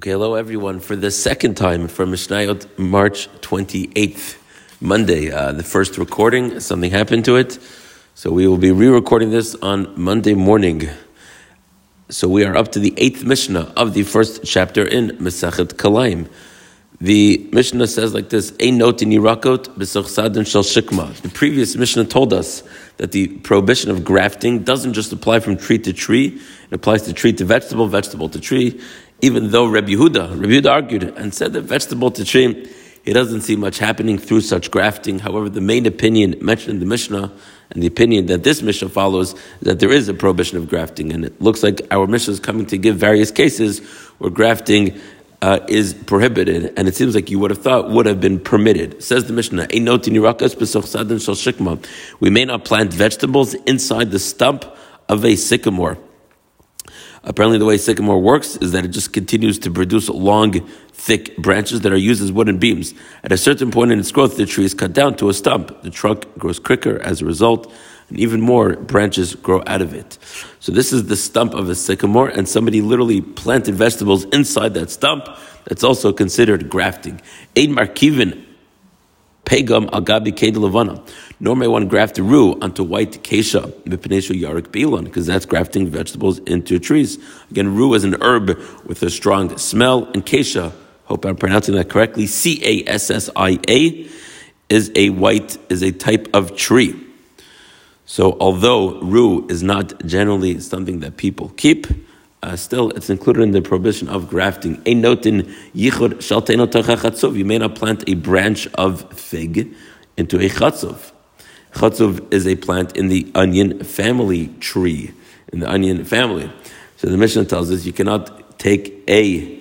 Okay, hello everyone. For the second time for Mishnayot, March 28th, Monday, uh, the first recording, something happened to it. So we will be re recording this on Monday morning. So we are up to the eighth Mishnah of the first chapter in Mesachet Kilayim. The Mishnah says like this: "Ein note in Yirakot b'sochsadin shel shikma." The previous Mishnah told us that the prohibition of grafting doesn't just apply from tree to tree; it applies to tree to vegetable, vegetable to tree, even though Rabbi Yehuda, Rabbi Yehuda argued and said that vegetable to tree, he doesn't see much happening through such grafting. However, the main opinion mentioned in the Mishnah and the opinion that this Mishnah follows is that there is a prohibition of grafting. And it looks like our Mishnah is coming to give various cases where grafting uh, is prohibited, and it seems like you would have thought would have been permitted. Says the Mishnah. We may not plant vegetables inside the stump of a sycamore. Apparently, the way sycamore works is that it just continues to produce long, thick branches that are used as wooden beams. At a certain point in its growth, the tree is cut down to a stump. The trunk grows quicker as a result, and even more branches grow out of it. So, this is the stump of a sycamore, and somebody literally planted vegetables inside that stump. That's also considered grafting. Ein markivin pegam agabi levana. Nor may one graft rue onto white kesha, yarik bilon, because that's grafting vegetables into trees. Again, rue is an herb with a strong smell, and kesha, hope I'm pronouncing that correctly, C A S S I A, is a white, is a type of tree. So although rue is not generally something that people keep, uh, still it's included in the prohibition of grafting. A note in yichud shalteno You may not plant a branch of fig into a chatzov. Chatzov is a plant in the onion family tree, in the onion family. So the Mishnah tells us you cannot take a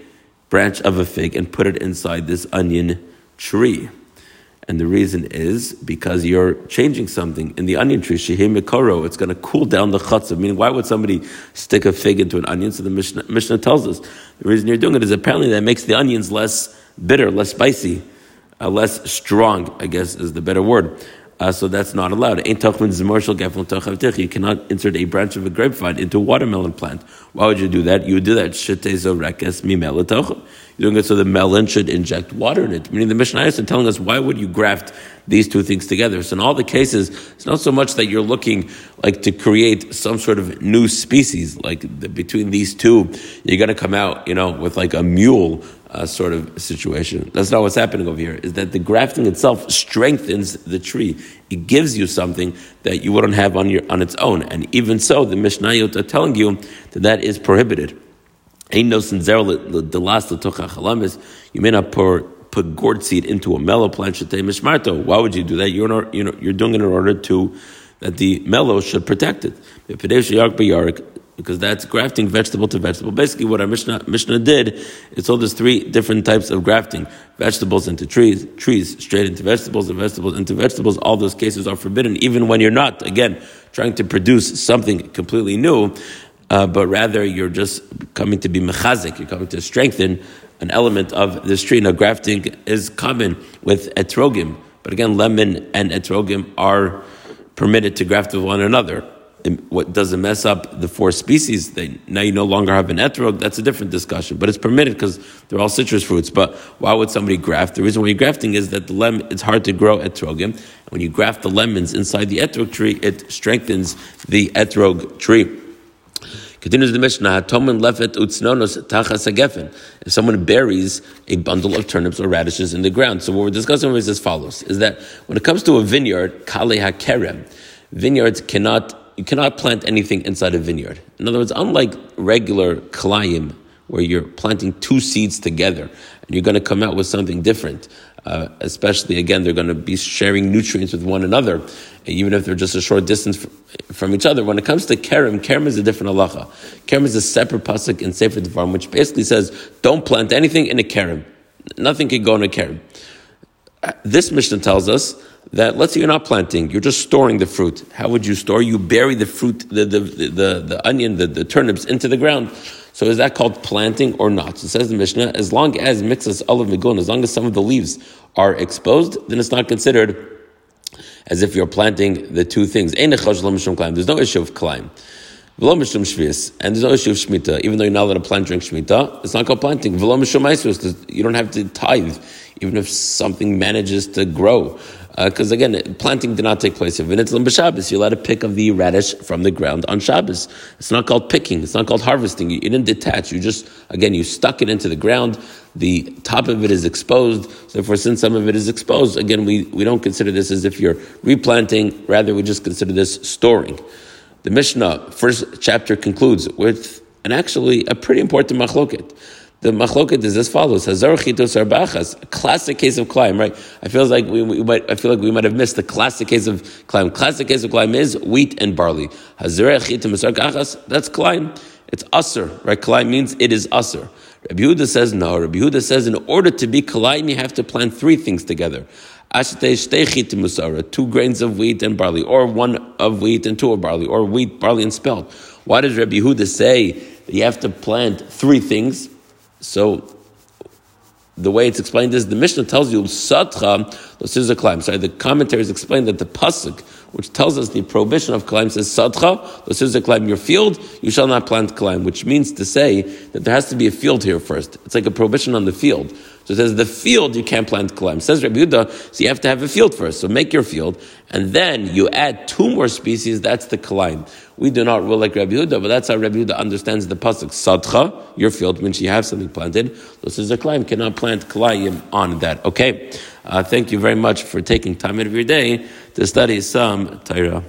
branch of a fig and put it inside this onion tree. And the reason is because you're changing something in the onion tree. Mikoro, it's going to cool down the chatzah. Meaning, why would somebody stick a fig into an onion? So the Mishnah, Mishnah tells us the reason you're doing it is apparently that makes the onions less bitter, less spicy, uh, less strong. I guess is the better word. Uh, so that's not allowed. You cannot insert a branch of a grapevine into a watermelon plant. Why would you do that? You would do that. You're doing it so the melon should inject water in it. Meaning the Mishnah is telling us why would you graft these two things together? So in all the cases, it's not so much that you're looking like to create some sort of new species. Like the, between these two, you're going to come out, you know, with like a mule uh, sort of situation. That's not what's happening over here. Is that the grafting itself strengthens the tree. It gives you something that you wouldn't have on your on its own. And even so, the Mishnayot are telling you that that is prohibited. You may not pour put gourd seed into a mallow plant. Why would you do that? You're not, you you're doing it in order to that the mallow should protect it because that's grafting vegetable to vegetable. Basically, what our Mishnah, Mishnah did is told us three different types of grafting vegetables into trees, trees straight into vegetables, and vegetables into vegetables. All those cases are forbidden, even when you're not, again, trying to produce something completely new, uh, but rather you're just coming to be mechazik, you're coming to strengthen an element of this tree. Now, grafting is common with etrogim, but again, lemon and etrogim are permitted to graft with one another what does it mess up the four species? They, now you no longer have an etrog. That's a different discussion, but it's permitted because they're all citrus fruits. But why would somebody graft? The reason why you're grafting is that the lemon it's hard to grow etrogim. When you graft the lemons inside the etrog tree, it strengthens the etrog tree. Continues the Mishnah, lefet tachas. If someone buries a bundle of turnips or radishes in the ground. So what we're discussing is as follows, is that when it comes to a vineyard, kale hakerem, vineyards cannot you cannot plant anything inside a vineyard. In other words, unlike regular kalayim, where you're planting two seeds together and you're going to come out with something different, uh, especially again, they're going to be sharing nutrients with one another, even if they're just a short distance from each other. When it comes to kerem, kerem is a different halacha. Kerem is a separate pasuk in Sefer Devarim, which basically says, don't plant anything in a kerem. Nothing can go in a kerem. This Mishnah tells us that let's say you're not planting, you're just storing the fruit. How would you store? You bury the fruit, the, the, the, the onion, the, the turnips into the ground. So is that called planting or not? So it says the Mishnah, as long as mixes olive migun, as long as some of the leaves are exposed, then it's not considered as if you're planting the two things. There's no issue of kilayim. And there's no issue of shmita, even though you're not allowed to plant during shmita, it's not called planting. You don't have to tithe, even if something manages to grow. Because uh, again, planting did not take place. If it's Shabbos, you're allowed to pick of the radish from the ground on Shabbos. It's not called picking. It's not called harvesting. You, you, didn't detach. You just, again, you stuck it into the ground. The top of it is exposed. So therefore, since some of it is exposed, again, we, we don't consider this as if you're replanting. Rather, we just consider this storing. The Mishnah, first chapter, concludes with and actually a pretty important machloket. The machloket is as follows: Hazar chitos arbachas, classic case of kilayim, right? I feel like we, we, might, I feel like we might have missed the classic case of kilayim. Classic case of kilayim is wheat and barley. Hazar chitos arbachas, that's kilayim. It's usr, right? Kilayim means it is usr. Rabbi Yehuda says no. Rabbi Yehuda says in order to be kilayim, you have to plant three things together two grains of wheat and barley, or one of wheat and two of barley, or wheat, barley, and spelt. Why does Rabbi Yehuda say you have to plant three things? So the way it's explained is the Mishnah tells you satcha a kilayim. Sorry, the commentaries explain that the pasuk, which tells us the prohibition of kilayim, says satcha a kilayim. Your field, you shall not plant climb, which means to say that there has to be a field here first. It's like a prohibition on the field. So it says the field you can't plant kalim. Says Rabbi Yehuda, so you have to have a field first. So make your field, and then you add two more species. That's the kalim. We do not rule like Rabbi Yehuda, but that's how Rabbi Yehuda understands the pasuk. Sadcha, your field, means you have something planted. This is a kalim. Cannot plant kalayim on that. Okay. Uh, thank you very much for taking time out of your day to study some Torah.